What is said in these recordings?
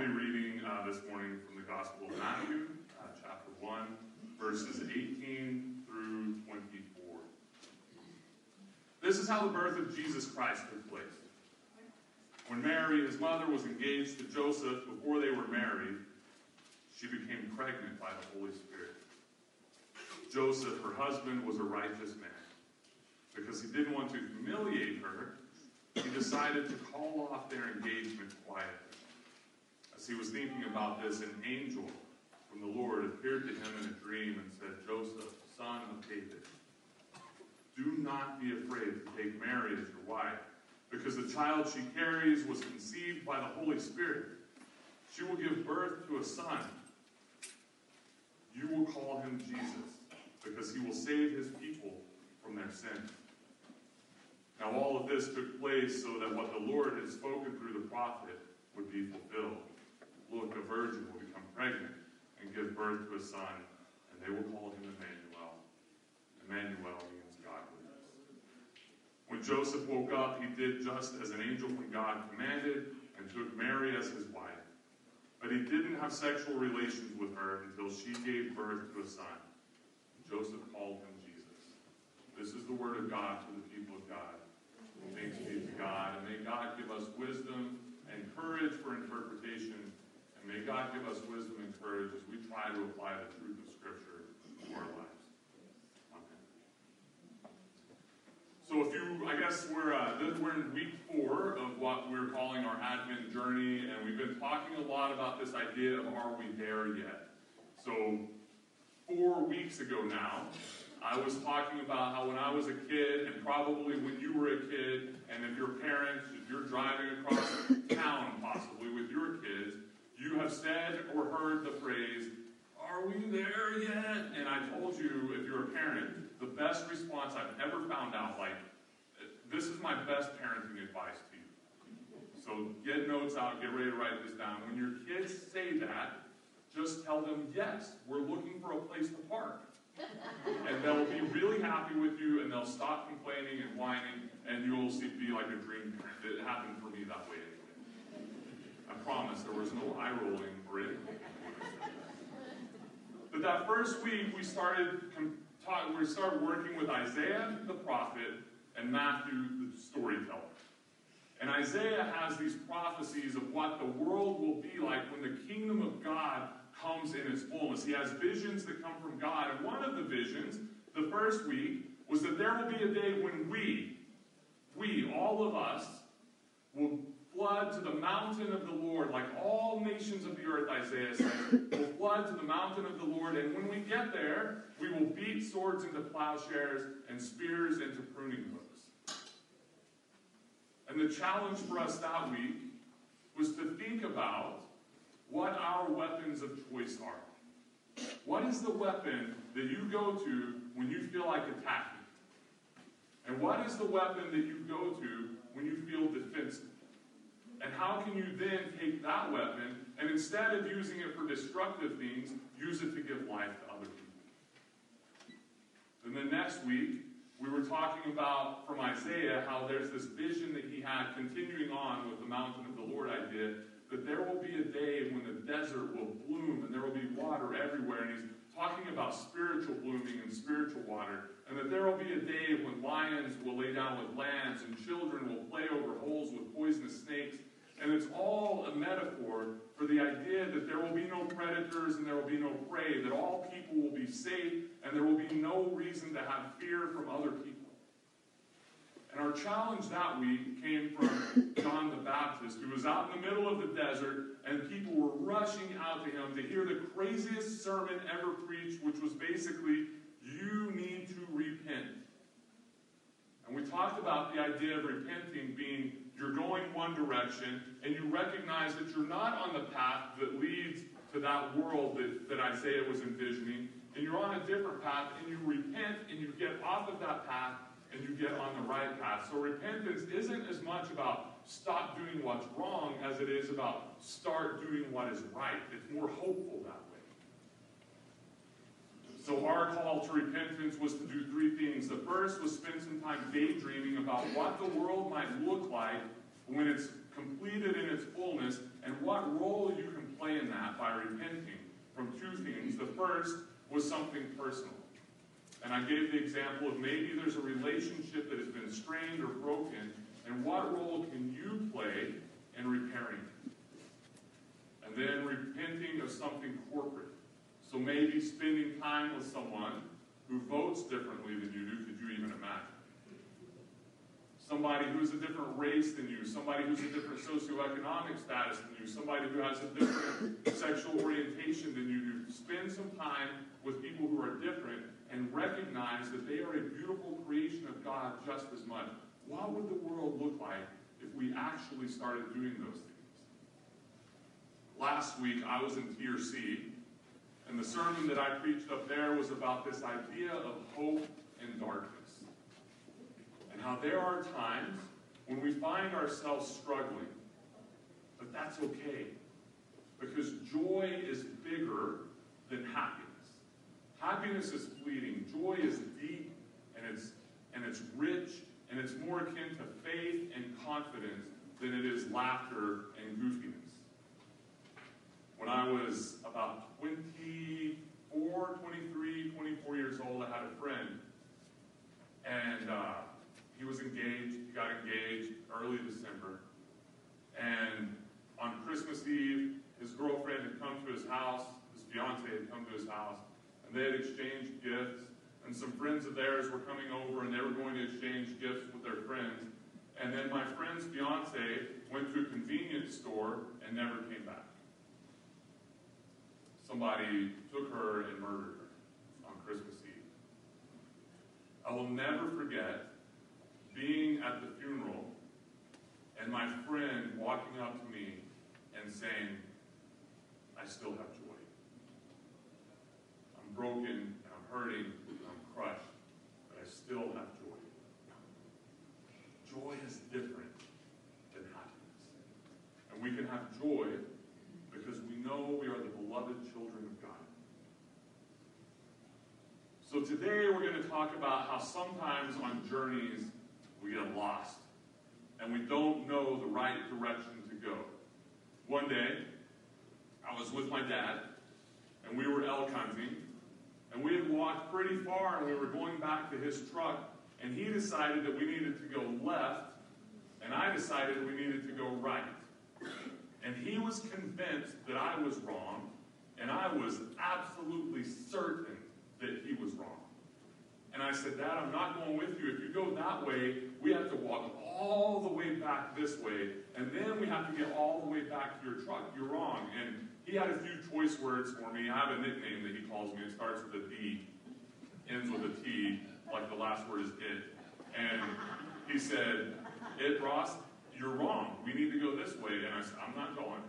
be reading uh, this morning from the Gospel of Matthew, uh, chapter 1, verses 18 through 24. This is how the birth of Jesus Christ took place. When Mary, his mother, was engaged to Joseph before they were married, she became pregnant by the Holy Spirit. Joseph, her husband, was a righteous man. Because he didn't want to humiliate her, he decided to call off their engagement he was thinking about this, an angel from the Lord appeared to him in a dream and said, Joseph, son of David, do not be afraid to take Mary as your wife, because the child she carries was conceived by the Holy Spirit. She will give birth to a son. You will call him Jesus, because he will save his people from their sins. Now, all of this took place so that what the Lord had spoken through the prophet would be fulfilled. Look, a virgin will become pregnant and give birth to a son, and they will call him Emmanuel. Emmanuel means God with us. When Joseph woke up, he did just as an angel from God commanded and took Mary as his wife. But he didn't have sexual relations with her until she gave birth to a son. Joseph called him Jesus. This is the word of God to the people of God. Thanks be to God. And may God give us wisdom and courage for interpretation. May God give us wisdom and courage as we try to apply the truth of Scripture to our lives. Amen. So if you, I guess we're, uh, we're in week four of what we're calling our Advent journey. And we've been talking a lot about this idea of are we there yet? So four weeks ago now, I was talking about how when I was a kid, and probably when you were a kid, and if your parents, if you're driving across town possibly with your kids, you have said or heard the phrase, Are we there yet? And I told you, if you're a parent, the best response I've ever found out, like, this is my best parenting advice to you. So get notes out, get ready to write this down. When your kids say that, just tell them, Yes, we're looking for a place to park and they'll be really happy with you, and they'll stop complaining and whining, and you'll be like a dream parent. It happened for me that way promise there was no eye rolling. But that first week, we started we started working with Isaiah the prophet and Matthew the storyteller. And Isaiah has these prophecies of what the world will be like when the kingdom of God comes in its fullness. He has visions that come from God. And one of the visions, the first week, was that there will be a day when we, we, all of us, will flood to the mountain of the Lord, like all nations of the earth, Isaiah says, will flood to the mountain of the Lord. And when we get there, we will beat swords into plowshares and spears into pruning hooks. And the challenge for us that week was to think about what our weapons of choice are. What is the weapon that you go to when you feel like attacking? And what is the weapon that you go to when you feel defensive? And how can you then take that weapon and instead of using it for destructive things, use it to give life to other people? And then next week, we were talking about from Isaiah how there's this vision that he had continuing on with the mountain of the Lord idea that there will be a day when the desert will bloom and there will be water everywhere. And he's talking about spiritual blooming and spiritual water. And that there will be a day when lions will lay down with lambs and children will play over holes with poisonous snakes. And it's all a metaphor for the idea that there will be no predators and there will be no prey, that all people will be safe and there will be no reason to have fear from other people. And our challenge that week came from John the Baptist, who was out in the middle of the desert, and people were rushing out to him to hear the craziest sermon ever preached, which was basically, You need to repent. And we talked about the idea of repenting being you're going one direction, and you recognize that you're not on the path that leads to that world that, that Isaiah was envisioning, and you're on a different path, and you repent and you get off of that path and you get on the right path. So repentance isn't as much about stop doing what's wrong as it is about start doing what is right. It's more hopeful that way. So our call to repentance was to do three things. The first was spend some time daydreaming about what the world might look like when it's completed in its fullness and what role you can play in that by repenting from two things. The first was something personal. And I gave the example of maybe there's a relationship that has been strained or broken, and what role can you play in repairing it? And then repenting of something corporate. So maybe spending time with someone who votes differently than you do, could you even imagine? Somebody who's a different race than you, somebody who's a different socioeconomic status than you, somebody who has a different sexual orientation than you do. Spend some time with people who are different and recognize that they are a beautiful creation of God just as much. What would the world look like if we actually started doing those things? Last week, I was in TRC, and the sermon that I preached up there was about this idea of hope and darkness. And how there are times when we find ourselves struggling, but that's okay. Because joy is bigger than happiness. Happiness is fleeting. Joy is deep and it's and it's rich and it's more akin to faith and confidence than it is laughter and goofiness. When I was about 24, 23, 24 years old, I had a friend. And uh, he was engaged. He got engaged early December. And on Christmas Eve, his girlfriend had come to his house. His fiance had come to his house. And they had exchanged gifts. And some friends of theirs were coming over and they were going to exchange gifts with their friends. And then my friend's fiance went to a convenience store and never came back somebody took her and murdered her on Christmas Eve. I will never forget being at the funeral and my friend walking up to me and saying, I still have joy. I'm broken and I'm hurting and I'm crushed, but I still have joy. Joy is different than happiness. And we can have joy because we know we are the beloved children of God. So today we're going to talk about how sometimes on journeys we get lost and we don't know the right direction to go. One day, I was with my dad and we were elk hunting and we had walked pretty far and we were going back to his truck and he decided that we needed to go left and I decided we needed to go right. And he was convinced that I was wrong, and I was absolutely certain that he was wrong. And I said, Dad, I'm not going with you. If you go that way, we have to walk all the way back this way, and then we have to get all the way back to your truck. You're wrong. And he had a few choice words for me. I have a nickname that he calls me. It starts with a D, ends with a T, like the last word is it. And he said, It, Ross, you're wrong. We need to go this way. And I said, I'm not going.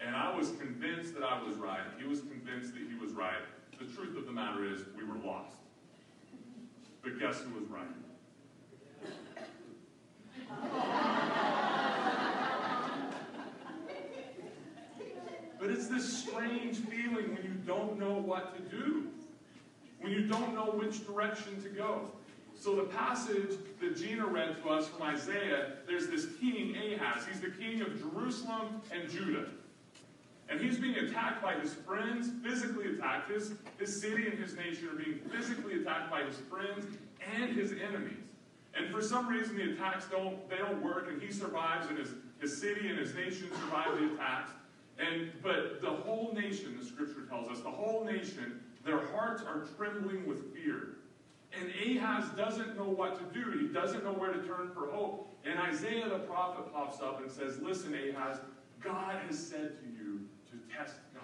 And I was convinced that I was right. He was convinced that he was right. The truth of the matter is, we were lost. Guess who was right? but it's this strange feeling when you don't know what to do, when you don't know which direction to go. So the passage that Gina read to us from Isaiah, there's this king Ahaz. He's the king of Jerusalem and Judah. And he's being attacked by his friends, physically attacked. His, his city and his nation are being physically attacked by his friends and his enemies. And for some reason the attacks don't they don't work and he survives and his, his city and his nation survive the attacks. And but the whole nation, the scripture tells us, the whole nation, their hearts are trembling with fear. And Ahaz doesn't know what to do. He doesn't know where to turn for hope. And Isaiah the prophet pops up and says, Listen, Ahaz, God has said to you to test God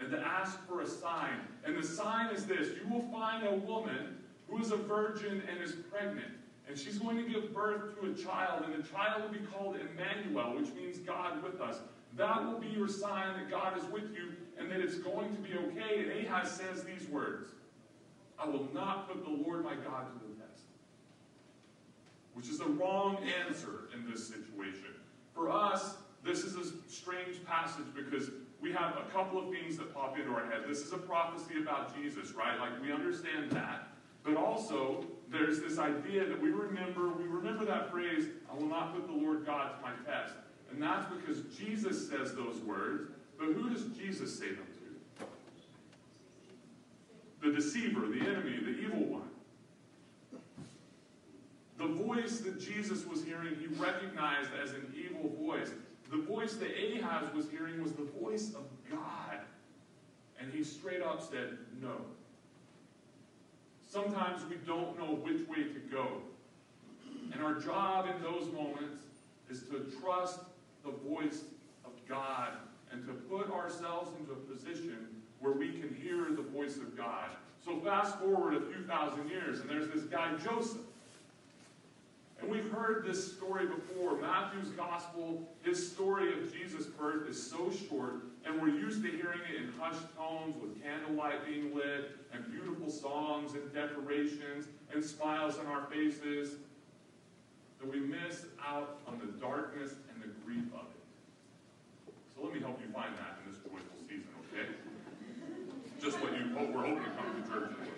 and to ask for a sign. And the sign is this you will find a woman who is a virgin and is pregnant. And she's going to give birth to a child, and the child will be called Emmanuel, which means God with us. That will be your sign that God is with you and that it's going to be okay. And Ahaz says these words I will not put the Lord my God to the test. Which is the wrong answer in this situation. For us, this is a strange passage because we have a couple of things that pop into our head. This is a prophecy about Jesus, right? Like we understand that. But also, there's this idea that we remember, we remember that phrase, I will not put the Lord God to my test. And that's because Jesus says those words, but who does Jesus say them to? The deceiver, the enemy, the evil one. The voice that Jesus was hearing, he recognized as an evil voice. The voice that Ahaz was hearing was the voice of God. And he straight up said, No. Sometimes we don't know which way to go. And our job in those moments is to trust the voice of God and to put ourselves into a position where we can hear the voice of God. So fast forward a few thousand years, and there's this guy, Joseph. And we've heard this story before. Matthew's gospel, his story of Jesus' birth is so short, and we're used to hearing it in hushed tones with candlelight being lit, and beautiful songs and decorations, and smiles on our faces, that we miss out on the darkness and the grief of it. So let me help you find that in this joyful season, okay? Just what you hope we're hoping to come to church.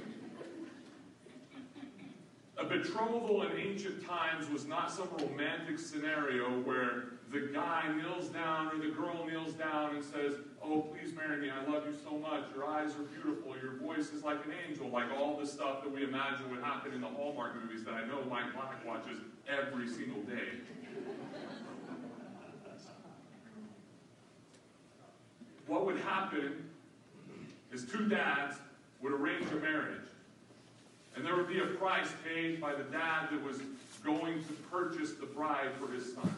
A betrothal in ancient times was not some romantic scenario where the guy kneels down or the girl kneels down and says, Oh, please marry me. I love you so much. Your eyes are beautiful. Your voice is like an angel. Like all the stuff that we imagine would happen in the Hallmark movies that I know Mike Black watches every single day. what would happen is two dads would arrange a marriage. And there would be a price paid by the dad that was going to purchase the bride for his son.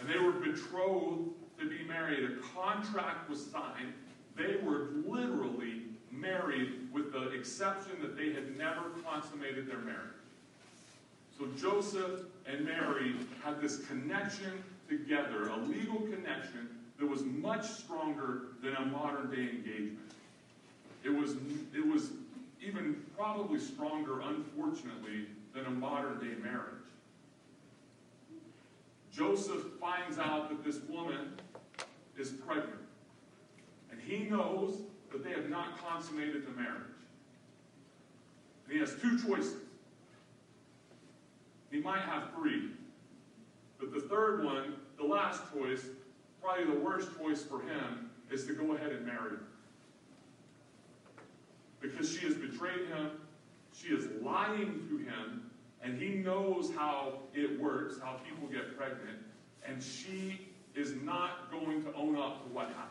And they were betrothed to be married. A contract was signed. They were literally married with the exception that they had never consummated their marriage. So Joseph and Mary had this connection together, a legal connection that was much stronger than a modern day engagement. It was, it was even probably stronger, unfortunately, than a modern day marriage. Joseph finds out that this woman is pregnant. And he knows that they have not consummated the marriage. And he has two choices. He might have three. But the third one, the last choice, probably the worst choice for him, is to go ahead and marry her. Because she has betrayed him, she is lying to him, and he knows how it works, how people get pregnant, and she is not going to own up to what happened.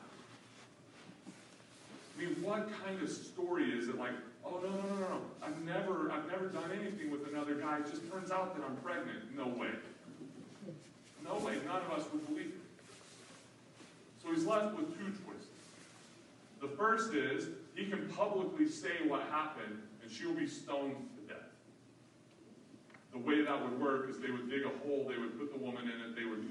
I mean, what kind of story is it like, oh no, no, no, no. I've never I've never done anything with another guy. It just turns out that I'm pregnant. No way. No way, none of us would believe it. So he's left with two choices. First is he can publicly say what happened and she will be stoned to death. The way that would work is they would dig a hole, they would put the woman in it, they would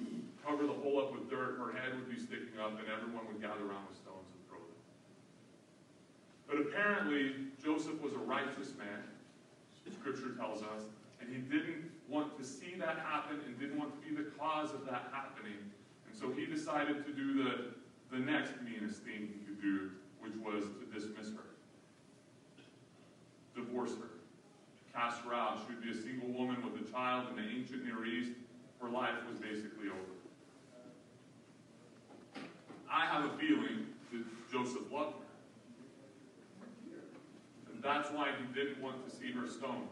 cover the hole up with dirt, her head would be sticking up, and everyone would gather around with stones and throw them. But apparently, Joseph was a righteous man, Scripture tells us, and he didn't want to see that happen and didn't want to be the cause of that happening. And so he decided to do the, the next meanest thing he could do, which was to dismiss her, divorce her, cast her out. She would be a single woman with a child in the ancient Near East. Her life was basically over. I have a feeling that Joseph loved her. And that's why he didn't want to see her stoned.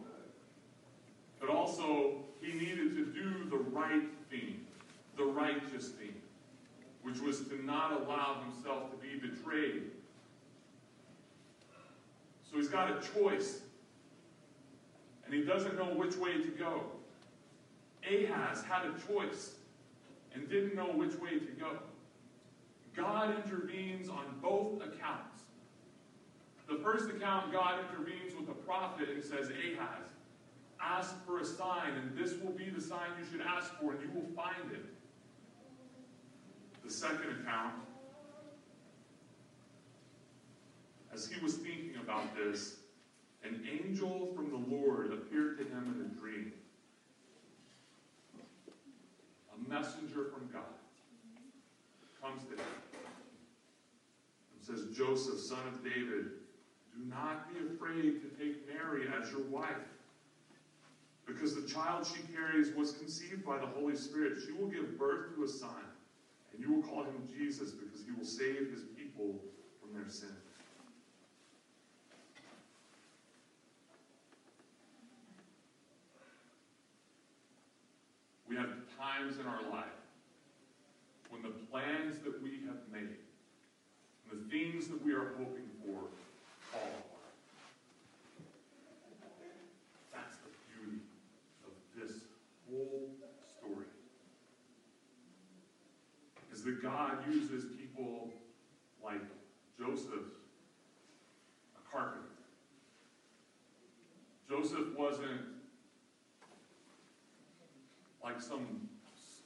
But also, he needed to do the right thing, the righteous thing, which was to not allow himself to be betrayed. So he's got a choice, and he doesn't know which way to go. Ahaz had a choice and didn't know which way to go. God intervenes on both accounts. The first account, God intervenes with a prophet and says, Ahaz, ask for a sign, and this will be the sign you should ask for, and you will find it. The second account, as he was thinking about this, an angel from the Lord appeared to him in a dream. A messenger from God comes to him and says, Joseph, son of David, do not be afraid to take Mary as your wife Because the child she carries was conceived by the Holy Spirit. She will give birth to a son, and you will call him Jesus because he will save his people from their sins. We have times in our life when the plans that we have made, and the things that we are hoping for, fall apart. That's the beauty of this whole story. Is that God uses people like Joseph, a carpenter. Joseph wasn't like some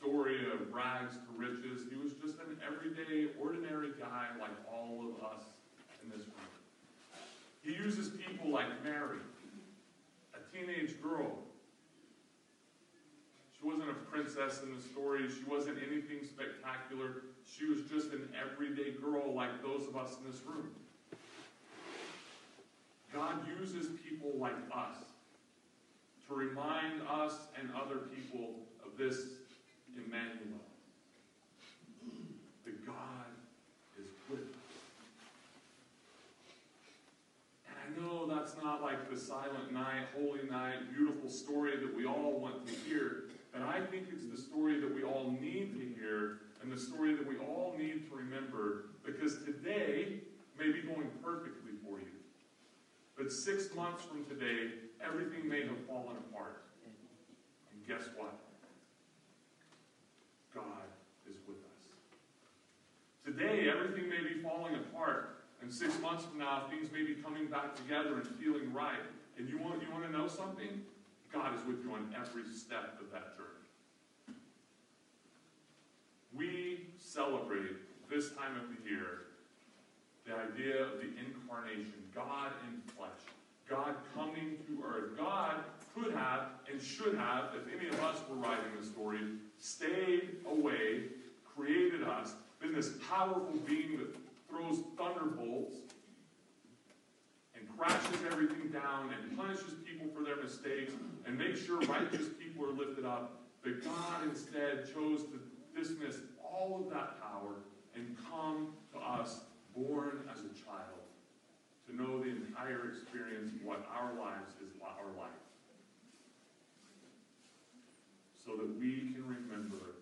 story of rags to riches. He was just an everyday, ordinary guy like all of us in this room. He uses people like Mary, a teenage girl. She wasn't a princess in the story. She wasn't anything spectacular. She was just an everyday girl like those of us in this room. God uses people like us to remind us and other people of this Emmanuel. The God is with us. And I know that's not like the silent night, holy night, beautiful story that we all want to hear, but I think it's the story that we all need to hear and the story that we all need to remember because today may be going perfectly for you. But six months from today, everything may have fallen apart. And guess what? God is with us. Today, everything may be falling apart. And six months from now, things may be coming back together and feeling right. And you want, you want to know something? God is with you on every step of that journey. We celebrate this time of the year the idea of the incarnation, God in flesh, God coming to earth. God could have and should have, if any of us were writing the story, stayed away, created us, been this powerful being that throws thunderbolts and crashes everything down and punishes people for their mistakes and makes sure righteous people are lifted up. But God instead chose to dismiss all of that power and come to us born as a child know the entire experience what our lives is our life. So that we can remember